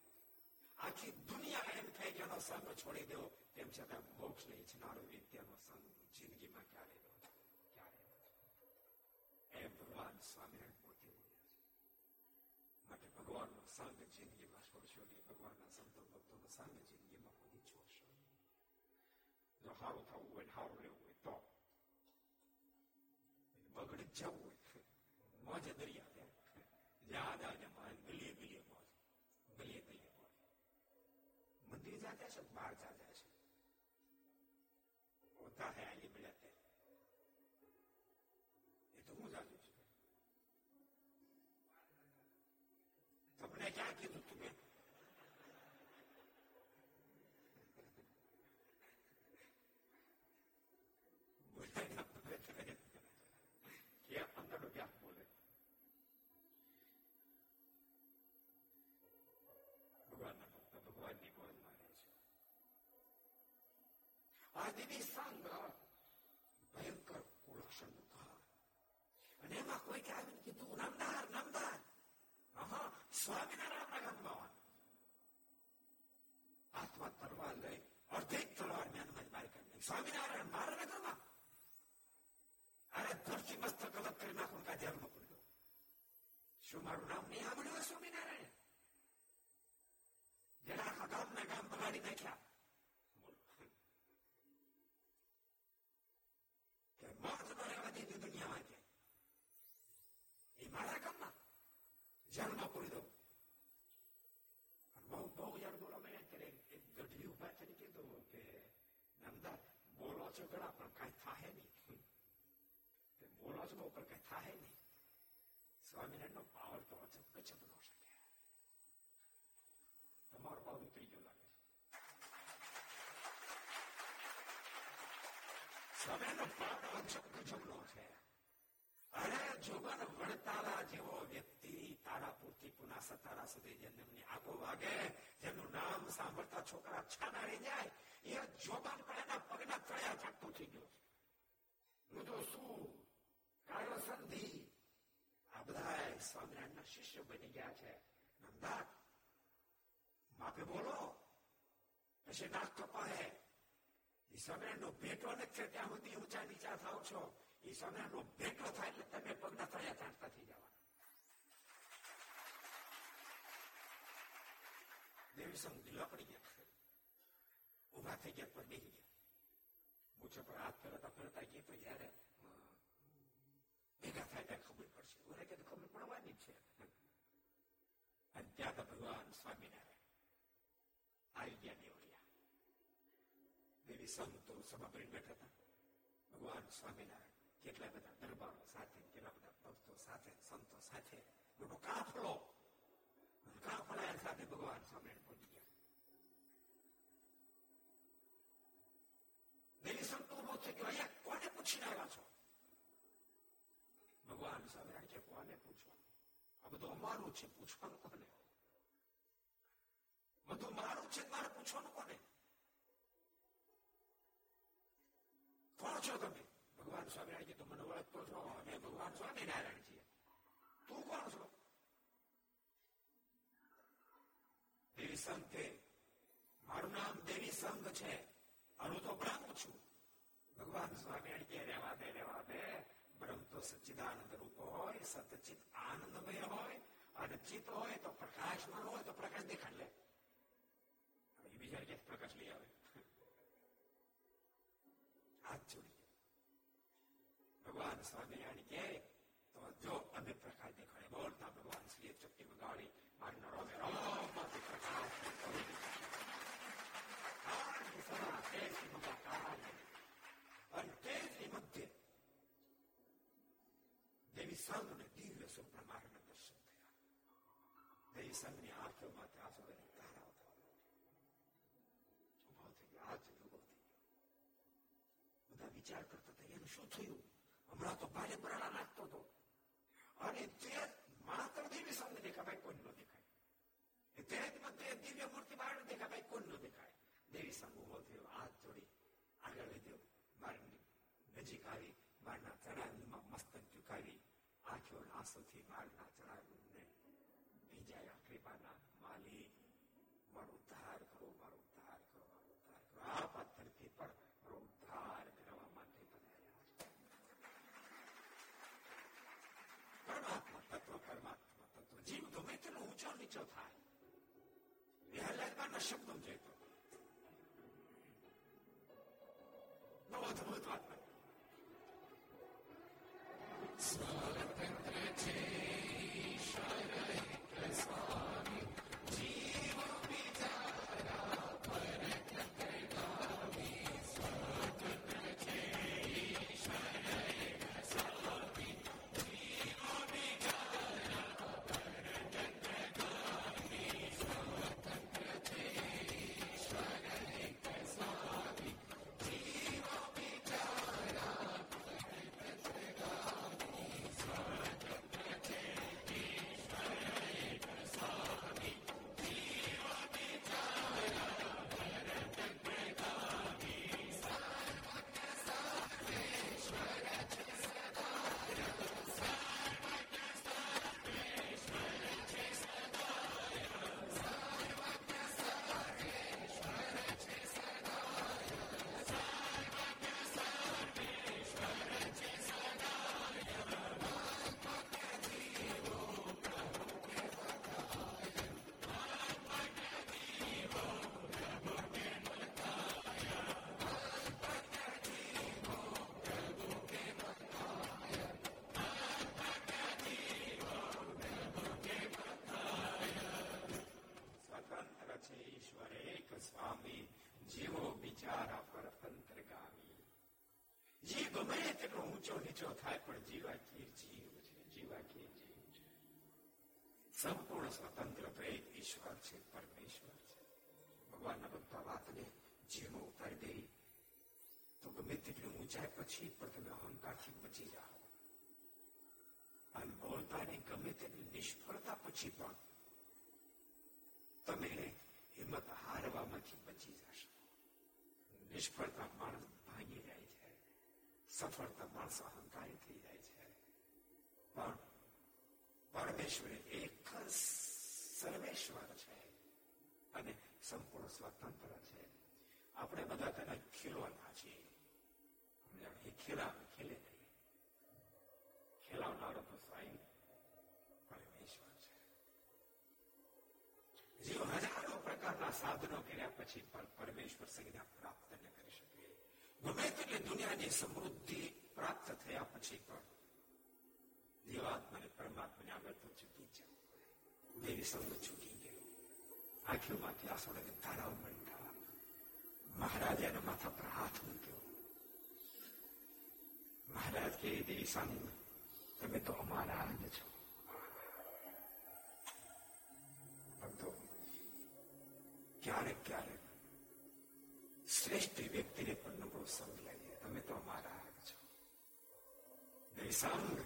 આખી દુનિયા એમ થાય કે એનો સંગ છોડી દો તેમ છતાં મોક્ષ ને ઈચ્છનારો વિદ્યાનો સંગ જિંદગીમાં ક્યારે નો ક્યારે એમ ભગવાન સ્વામિનારાયણ ભગવાનનો સંગ જિંદગીમાં છોડશો નહીં ભગવાનના સંતો ભક્તોનો સંગ જિંદગીમાં કોઈ છોડશો જો સારું થવું હોય સારું રહેવું હોય તો બગડી જવું હોય મોજે દરિયા જ્યાં જ્યાં ગલીએ ગલીએ મોજ ગલીએ ગલીએ મંદિર જાતે છે બહાર જાતે છે હોતા હે આદિની સાંગા ભયંકર કુળક્ષણ નું ઘર અને એમાં કોઈ કે આવીને કીધું નામદાર નામદાર હા સ્વામિનારાયણ ગામમાં હાથમાં તરવા લઈ અડધી તલવાર મેં અનુમાન મારી કાઢી સ્વામિનારાયણ મારા નગરમાં અરે ધરતી મસ્તક અલગ કરી નાખું કા ધ્યાનમાં પડ્યો શું મારું નામ નહીં સાંભળ્યું સ્વામિનારાયણ જેના આખા ગામના ગામ બગાડી નાખ્યા કે મોત નો રહેવા દીધું દુનિયામાં કે એ મારા ગામમાં જન્મ પૂરી દઉં છો પણ કઈ થાય નહીં. સ્વામિનારાયણ નો પાવર તો અચત ગચત નો શકે. તમારો પાવર ઉતરી ગયો લાગે ગજબ છે. સુધી જેમની આગો વાગે, જેમનું નામ સાંભળતા છોકરા છાના રહી જાય, એ જોગન પણ એના પગના તળિયા ચાકતું થઈ ગયો હું તો શું? કાયો સંધિ આ બધા સ્વામિનારાયણના શિષ્ય બની ગયા છે. નંદા માપે બોલો. પછી નાક કપાય એ સ્વામિનારાયણ નો ભેટો નથી ત્યાં સુધી ઊંચા નીચા થાવ છો. એ સ્વામિનારાયણ નો ભેટો થાય એટલે તમે પગના તળિયા ચાટતા થઈ જવાના. દેવી સંગ લપડી પડી ગયા ઊભા થઈ ગયા પર બેસી ગયા. મૂછો પર હાથ ફેરતા ફેરતા ગયા તો જયારે ભેગા થાય ખબર પડશે ઓરે કે ખબર પડવાની છે અને તો ભગવાન સ્વામિનારાયણ. આવી ગયા દેવળિયા દેવી સંતો કરી બેઠા હતા ભગવાન સ્વામિનારાયણ કેટલા બધા દરબારો સાથે કેટલા બધા ભક્તો સાથે સંતો સાથે મોટો કાફલો કાફલા સાથે ભગવાન સ્વામિનારાયણ પહોંચી ગયા દેવી સંતો ઊભો થઈ અહીંયા કોને પૂછીને આવ્યા છો ભગવાન સ્વામિનારાયણ કે કોને પૂછવાનું આ બધું અમારું છે, પૂછવાનું કોને? બધું મારું છે, મારે પૂછવાનું કોને? કોણ છો તમે? ભગવાન સ્વામિનારાયણ તો મને ઓળખતો છો. અમે ભગવાન સ્વામિનારાયણ છીએ તું કોણ છો? દેવી સંઘ મારું નામ દેવી સંઘ છે. હું તો બ્રાહ્મણ છું. ભગવાન સ્વામિનારાયણ કે રેવા દે રેવા દે. બ્રહ્મ તો સચ્ચિદાનંદ રૂપ હોય સતચિત આનંદમય હોય અને ચિત્ત હોય તો પ્રકાશમાં હોય તો પ્રકાશ દેખાડ લે હવે બીજા ક્યાંક પ્રકાશ લઈ આવે હાથ જોડી ભગવાન સ્વામિનારાયણ કે તો જો અમે પ્રકાશ દેખાડે બોલતા ભગવાન શ્રી ચક્કી વગાડી મારી રોમે દેવી સંઘને દિવ્ય સ્વપ્ન માર્ગના દર્શન થયા દેવી સંઘની આંખોમાં આંસુની ધારાઓ થવા ઉભો થઈ ગયો હાથ ઉભો થઈ ગયો બધા વિચાર કરતા હતા એનું શું થયું હમણાં તો ભારે બરાડા નાખતો હતો અને તે માત્ર દેવી સંઘ દેખા ભાઈ કોઈ ન દેખાય તે જ મધ્ય દિવ્ય મૂર્તિ બહાર દેખા ભાઈ કોઈ ન દેખાય દેવી સંઘ ઉભો થયો હાથ જોડી આગળ વધ્યો મારી નજીક આવી મારના ચડાવીમાં મસ્તક ઝુકાવી આંખો આંસુથી મારના ચડાવીને ભીજાયા કૃપાના માલી મારો ઉદ્ધાર કરો મારો ઉદ્ધાર કરો મારો ઉદ્ધાર કરો આ પથ્થરથી પણ મારો ઉદ્ધાર કરવા માટે બનાવ્યા પરમાત્મા તત્વ પરમાત્મા તત્વ જીવ ગમે તેનો ઊંચો નીચો થાય વિહલાલમાના શબ્દો જતો નવો અદભુત વાત ઊંચો નીચો થાય પણ જીવાકીય જીવ છે જીવાકીય જીવ છે સંપૂર્ણ સ્વતંત્ર તો એક ઈશ્વર છે પરમેશ્વર છે ભગવાનના બધા વાતને જીવમાં ઉતારી દે તો ગમે તેટલી ઊંચાઈ પછી પણ તમે અહંકારથી બચી જાઓ અને બોલતાની ગમે તેટલી નિષ્ફળતા પછી પણ તમે હિંમત હારવામાંથી બચી જશો નિષ્ફળતા માણસ ભાગી જાય છે સફળતા માણસ અહંકારી થઈ જાય છે પણ પરમેશ્વર એક સર્વેશ્વર છે અને સંપૂર્ણ સ્વતંત્ર છે આપણે બધા તેના ખીલવાના છીએ એ ખેલા ખેલે નહીં ખેલાવનારો તો સ્વયં પરમેશ્વર છે જેઓ હજારો પ્રકારના સાધનો કર્યા પછી પણ પરમેશ્વર સંજ્ઞા પ્રાપ્ત ગમે તેટલી દુનિયાની સમૃદ્ધિ પ્રાપ્ત થયા પછી પણ જીવાત્માને પરમાત્માને આગળ તો ચૂકી જવું દેવી સૌ છૂટી ગયું આંખોમાંથી આંસુડાની ધારાઓ બનતા મહારાજાના માથા પર હાથ મૂક્યો મહારાજ કે દેવી સંગ તમે તો અમારા જ છો ભક્તો ક્યારેક ક્યારેક નિસંગ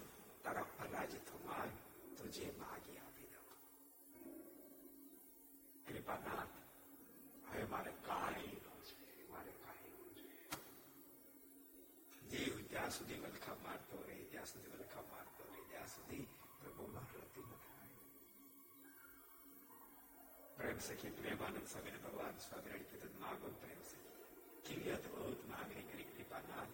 તારા ફરાજ થમાય તો જે માગી આપી દો કૃપાનાથ હવે મારે કાંઈ છે મારે કાંઈ છે જીવ જ્યાં સુધી વલખા મારતો રહે ત્યાં સુધી વલખા મારતો રહે ત્યાં સુધી પ્રભુ મહારતી ન થાય પ્રેમ સખી પ્રેમાનંદ સ્વામી ભગવાન સ્વામિનારાયણ કીધું માગો પ્રેમ સખી કેવી અદભુત માગણી કરી કૃપાનાથ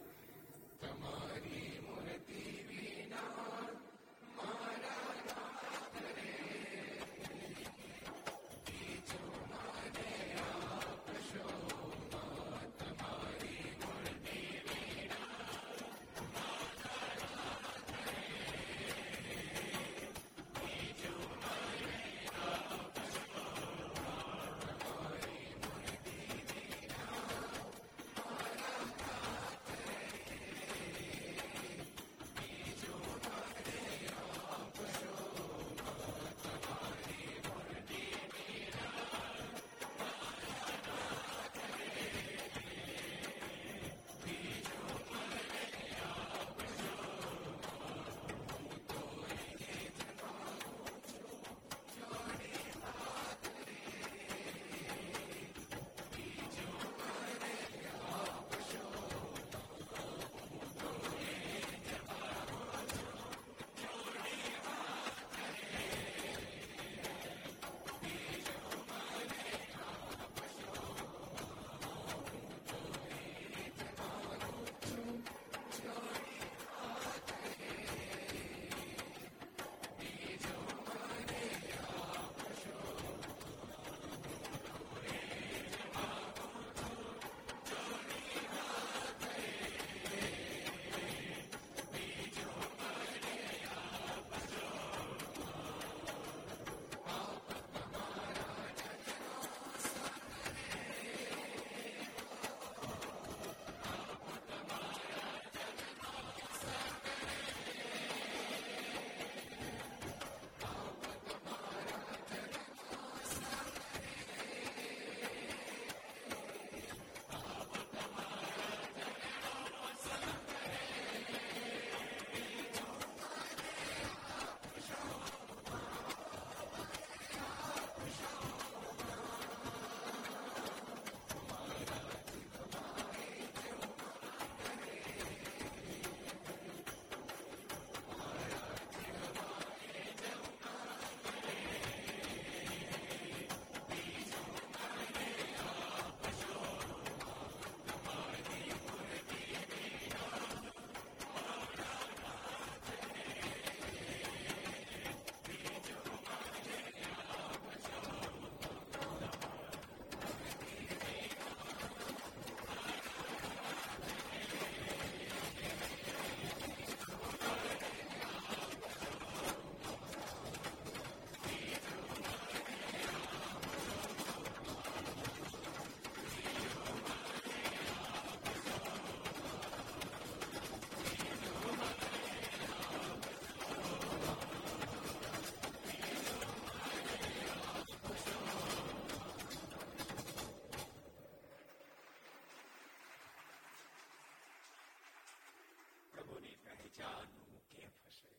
જાનું કે ફસે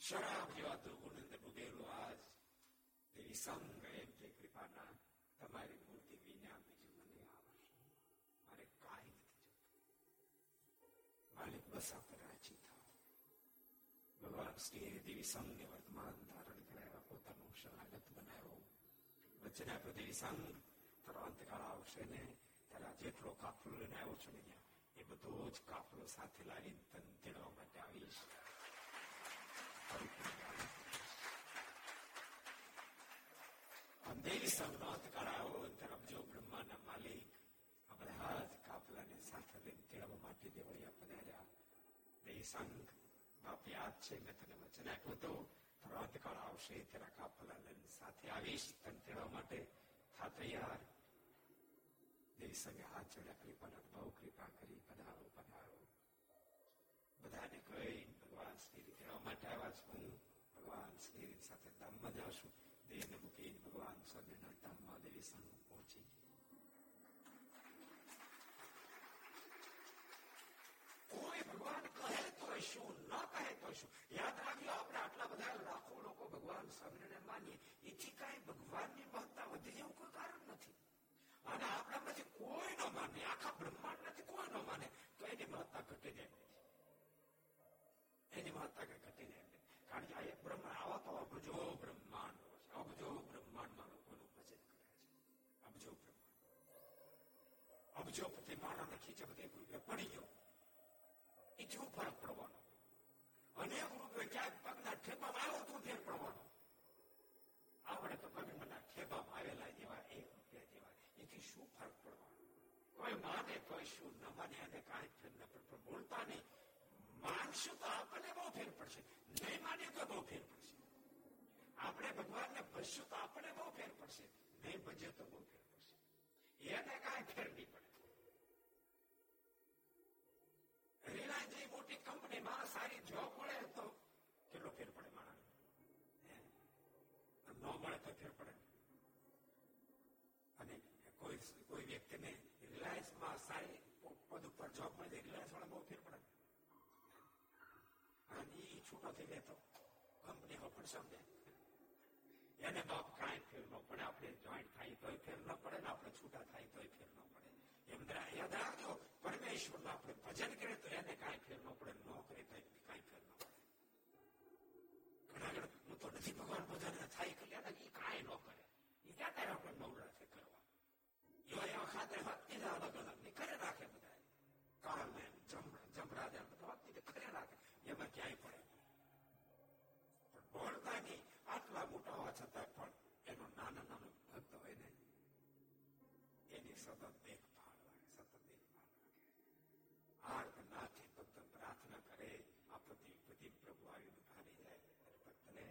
શરાબ જેવા દુર્ગુણંદ ડૂબેલો આજ તેની સંગ એટલે કૃપાના તમારી મૂર્તિ વિના બીજું મને આવશે મારે કાંઈ નથી જોતું માલિક બસ આપ રાજી થાવ ભગવાન શ્રી દેવી સંઘને વર્તમાન ધારણ કરાવ્યા પોતાનું શરણાગત બનાવ્યો વચ્ચે દેવી સંઘ તારો અંતકાળ આવશે ને તારા જેટલો કાફલો લઈને આવ્યો છું ને એ બધો જ કાફલો સાથે લાવીને તને તેડવા માટે આવીશ દેવી સંઘનો અંતકાળ આવ્યો તરફ જો બ્રહ્માના માલિક આ બધા જ કાફલાને સાથે લઈને તેડવા માટે દેવળિયા પધાર્યા દેવી સંઘ બાપ યાદ છે મેં તને વચન આપ્યું તો તારો અંતકાળ આવશે તેરા કાફલા લઈને સાથે આવીશ તને તેડવા માટે થા તૈયાર દેવી સંઘે હાથ જોડ્યા કૃપાના બહુ કૃપા કરી પધારો પધારો બધાને કહી ભગવાન શ્રી રીતે માટે આવ્યા છું હું ભગવાન શ્રી સાથે ધામમાં જાઉં છું દેહને મૂકીને ભગવાન સ્વામિનારાયણ ધામમાં દેવી સંઘ પહોંચી કોઈ ભગવાન કહે તો શું ન કહે તો શું યાદ રાખજો આપણે આટલા બધા લાખો લોકો ભગવાન સ્વામિનારાયણ માનીએ એથી કાંઈ ભગવાનની મહત્તા વધી જેવું કોઈ કારણ નથી અને આપણામાંથી કોઈ ન માને આખા બ્રહ્માંડ નથી કોઈ ન માને તો એની મહત્તા ઘટી જાય એની મહત્તા કઈ ઘટી જાય કારણ કે આ એક બ્રહ્માંડ આવા તો અબજો બ્રહ્માંડ અબજો બ્રહ્માંડમાં લોકોનું ભજન કરે છે અબજો બ્રહ્માંડ અબજો પતિ માણસને ખીચે બધે રૂપિયા પડી ગયો એ શું ફરક પડવાનો અનેક રૂપિયા ક્યાંક પગના ઠેપામાં આવ્યો તો ફેર પડવાનો આપણે તો પગના ઠેપામાં આવેલા જેવા કોઈ માને કોઈ શું ન માને અને કાંઈ ફેર ન પડે બોલતા નહીં માનશું તો આપણને બહુ ફેર પડશે નહીં માનીએ તો બહુ ફેર પડશે આપણે ભગવાનને ભજશું તો આપણને બહુ ફેર પડશે નહીં ભજે તો બહુ ફેર પડશે એને કાંઈ ફેર નહીં પડે રિલાયન્સ જેવી મોટી કંપનીમાં સારી જોબ મળે તો છૂટો થઈ જાય તો કંપની પણ સમજે. એને બાપ કાંઈ ફેર ન પડે, આપણે જોઈન્ટ થાય તોય ફેર ન પડે ને આપણે છૂટા થાય તોય ફેર ન પડે. એમ યાદ રાખજો પરમેશ્વર આપણે ભજન કરીએ તો એને કાંઈ ફેર ન પડે ન કરે તો કાંઈ ફેર ન પડે. ઘણા હું તો નથી ભગવાન ભજન થાય કલ્યાણ એ કાંઈ ન કરે. એ ક્યાં ત્યારે આપણે નવરા છે કરવા? એવા એવા ખાતે ભક્તિ અલગ અલગ ને કરે રાખે બધા કાળ ને જમરાજ બધા ભક્તિ કરે રાખે. એમાં ક્યાંય પડે પણ બોલતા નહીં આટલા મોટા હોવા છતાં પણ એનો નાના નાનો ભક્ત હોય ને એની સતત દેખભાળ લાગે સતત દેખભાળ લાગે આર્ત નાથી ભક્ત પ્રાર્થના કરે આપત્તિ પતિ પ્રભુ આવી ભારી જાય અને ભક્તને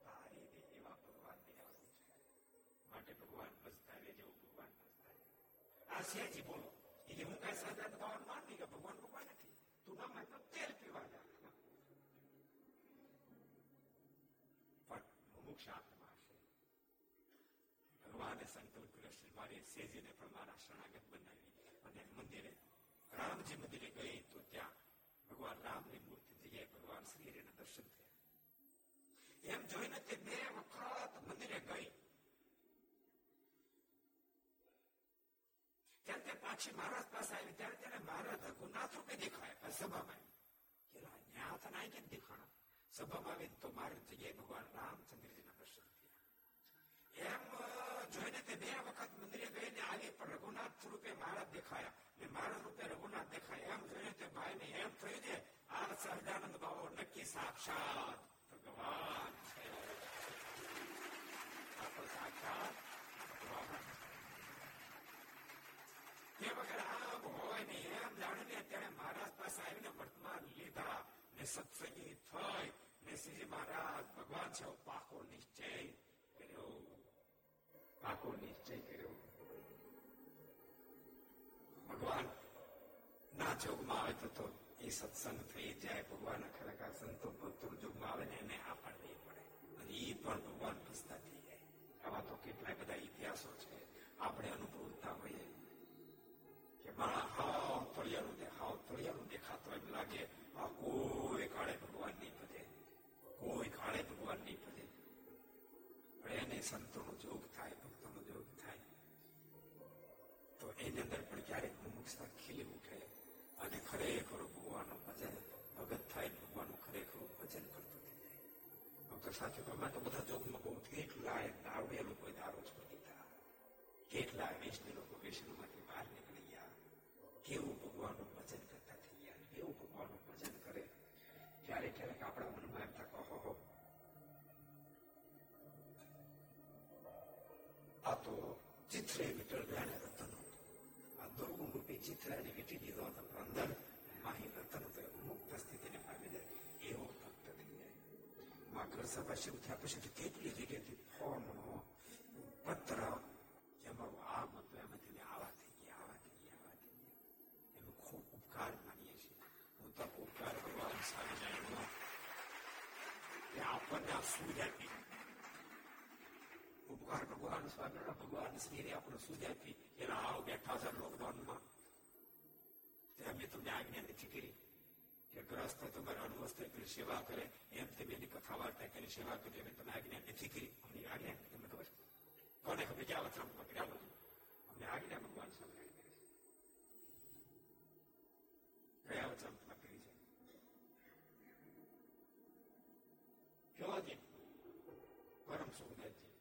તારી દે એવા ભગવાન ને આવવું છે માટે ભગવાન પસ્તાવે જેવું ભગવાન પસ્તાવે આ સિયાજી બોલો એટલે હું કઈ સાધન ભગવાન માનવી કે ભગવાન ભગવાન નથી તું ના માનતો તેલ સેજીને પણ મારા શરણાગત બનાવી અને મંદિરે રામજી મંદિરે ગઈ તો ત્યાં ભગવાન રામની મૂર્તિ જગ્યાએ ભગવાન શ્રી દર્શન થયા એમ જોઈને તે બે વખત મંદિરે ગઈ ત્યારે તે પાછી મહારાજ પાસે આવી ત્યારે તેને મહારાજ ગુનાથ રૂપે દેખાય સભામાં કેલા ન્યા તને આઈ કેમ દેખાણા સભામાં આવીને તો મારી જગ્યાએ ભગવાન રઘુનાથ રૂપે મહારાજ દેખાયા ને મહારાજ રૂપે રઘુનાથ દેખાયા એમ જોઈને તે ભાઈ ને એમ થયું છે આ સહજાનંદ બાબો નક્કી સાક્ષાત ભગવાન છે આ તો સાક્ષાત ભગવાન તે વગર આમ હોય ને એમ જાણીને તેણે મહારાજ પાસે આવીને વર્તમાન લીધા ને સત્સંગી થઈ ને શ્રીજી મહારાજ ભગવાન છે પાકો નિશ્ચય કર્યો પાકો નિશ્ચય જોગમાં આવે તો તો એ સત્સંગ થઈ જાય ભગવાન ખરેખર સંતો ભક્તો જોગમાં આવે ને એને આ પાડવી પડે અને એ પણ ભગવાન ભસતા થઈ જાય આવા તો કેટલાય બધા ઇતિહાસો છે. આપણે અનુભવતા હોઈએ. કે મારા したというか、まあ、જાય માં ઘર સભા શરૂ થયા પછી તો કેટલી જગ્યાથી ફોન પત્ર કે અમારું આ મત એમાંથી આવા થઈ ગયા આવા થઈ ગયા આવા થઈ ગયા એનો ખૂબ ઉપકાર માનીએ છીએ હું તો ઉપકાર ભગવાન સારી જાય કે આપણને આ સુવિધા આપી ઉપકાર ભગવાન સ્વામી ભગવાન શ્રી આપણને સુવિધા આપી એના આવ બેઠા છે લોકડાઉનમાં અમે તમને આજ્ઞા નથી કરી કે ગ્રસ્ત તમારે અણવસ્ત્ર કરી સેવા કરે એમ તમે એની કથા વાર્તા કરી સેવા કરી અમે તમે આજ્ઞા નથી કરી અમને આજ્ઞા તમને ખબર કોને ખબર ક્યાં વચરામમાં કર્યા બધું અમને આજ્ઞા ભગવાન સ્વામી કયા વચરામમાં કરી છે કેવો છે પરમ સુખદાયજી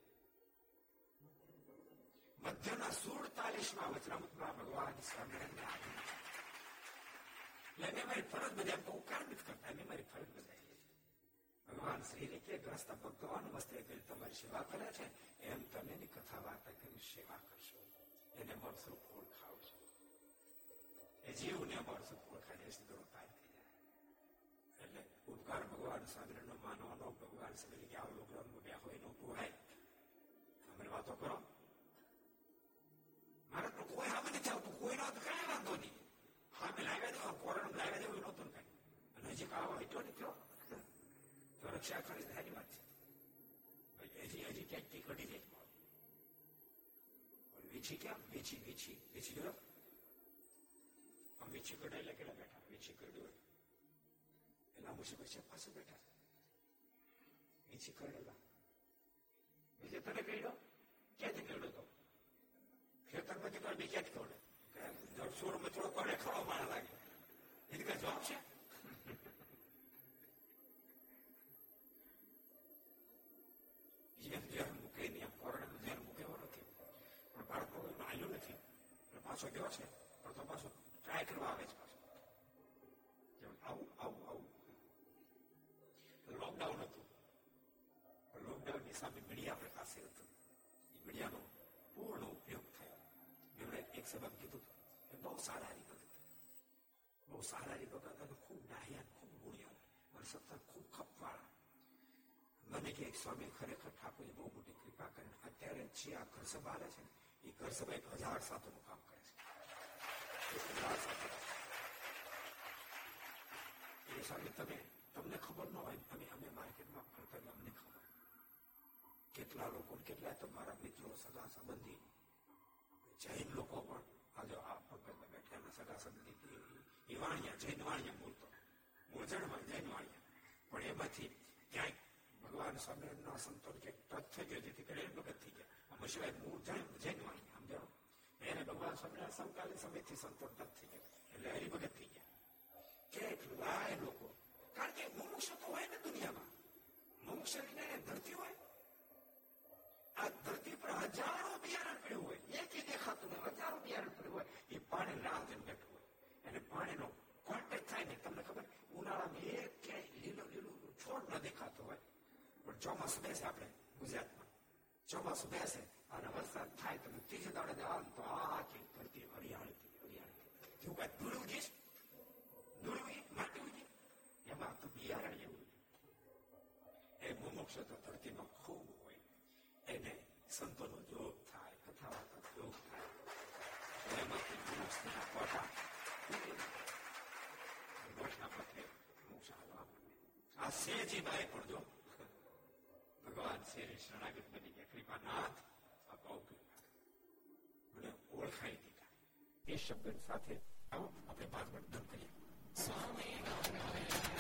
મધ્યના સુડતાલીસમાં વચરામૃતમાં ભગવાન સ્વામિનારાયણ આજ્ઞા એટલે મેં મારી ફરજ એમ ઉપકાર નથી કરતા મેં મારી ફરજ બજાવી ભગવાન શ્રી કે ગ્રસ્ત ભક્તો કરી તમારી સેવા કરે છે એમ તમે એની કથા વાર્તા કરી સેવા કરશો એને મળશું ફૂલ ખાવશો એ જીવને મળશું ફૂલ ખાઈ જશે સીધો પાર એટલે ઉપકાર ભગવાન સાધનનો માનવાનો ભગવાન શ્રી કે આવું લોકો બે હોય નો પોહાય અમને વાતો કરો મારે કોઈ આમ નથી આવતું કોઈ નો હા મેં લાવ્યા દો કોરોના લાવ્યા દેવું નહોતું કઈ અને હજી કાવો હીટો નીકળ્યો તો રક્ષા કરી સારી વાત છે હજી હજી ક્યાંક ટી ઘટી જાય વીછી કેમ વીછી વીછી વીછી જો આમ વીછી કઢાયેલા કેટલા બેઠા વીછી કઢ્યું એના મુશ્કેલ છે પાછું બેઠા વીછી કઢેલા બીજે તને કહ્યો ક્યાંથી કહ્યો તો ખેતરમાંથી કોઈ બીજા જ ખવડે સોળ માં થોડો કોને ખાવા મારા લાગે એની કઈ જવાબ છે ઝેર મૂકે નહીં કોરોના ઝેર મૂકેવો નથી પણ બાળકો આવ્યું નથી પાછો ગયો છે પણ તો પાછો ટ્રાય કરવા આવે છે પાછો આવું આવું આવું લોકડાઉન હતું લોકડાઉનની સામે મીડિયા આપણે પાસે હતું એ મીડિયાનો પૂર્ણ ઉપયોગ થયો એમણે એક સબક કીધું એ બહુ સારા બહુ સારા હરિભગત અને ખૂબ ડાહ્યા ખૂબ ગુણિયા અને સત્તા ખૂબ ખપવાળા મને કે એક સ્વામી ખરેખર ઠાકોરજી બહુ મોટી કૃપા કરે અત્યારે જે આ ઘર સભા છે ને એ ઘર સભા એક હજાર સાથોનું કામ કરે છે હજાર સાથો એ સ્વામી તમે તમને ખબર ન હોય અમે અમે માર્કેટમાં ફરતા અમને ખબર કેટલા લોકો કેટલા તમારા મિત્રો સગા સંબંધી જૈન લોકો પણ આજે આ પગમાં બેઠા સગા સંબંધી એ વાણિયા, જૈન વાણિયા બોલતો. મૂળજણમાં જૈન વાણિયા. પણ એમાંથી ક્યાંક ભગવાન સ્વામિનારાયણના સંતો કે ટચ થઈ ગયો, જેથી કરીને ભગત થઈ ગયા. આમાં સિવાય મૂળ જૈન જૈન વાણિયા સમજાવો એને ભગવાન સ્વામિનારાયણ સમકાલીન સમયથી સંતો ટચ થઈ ગયા. એટલે હરિભગત થઈ ગયા. કેટલાય લોકો. કારણ કે મુમુક્ષ તો હોય ને દુનિયામાં. મુમુક્ષ ધરતી હોય. આ ધરતી પર હજારો બિયારણ પડ્યું હોય. એક દેખાતું હોય હજારો બિયારણ પડ્યું હોય. એ પાણી રાહ હોય અને પાણીનો કોન્ટેક્ટ થાય ને તમને ખબર? ઉનાળામાં એક ક્યાંય લીલું લીલું છોડ ન દેખાતો હોય. પણ ચોમાસું બેસે આપણે ગુજરાતમાં. ચોમાસું બેસે અને વરસાદ થાય તો ત્રીજે દાડે જવાનું તો આખી ધરતી હરિયાળી હરિયાળી જેવું કાંઈ ધૂળ ઉગીશ? ધૂળ ઉગી? માટી ઉગી? એમાં તો બિયારણ એવું એ મુમુક્ષ તો ધરતીમાં ખૂબ હોય. એને સંતોનો જોગ આ સેજીભાઈ પણ જો ભગવાન શેરે શરણાગત બની ગયા કૃપાનાથ આ બહુ કૃપા મને ઓળખાઈ દીધા એ શબ્દ સાથે આવો આપણે પાંચ મિનિટ ધન કરીએ સ્વામી નારાયણ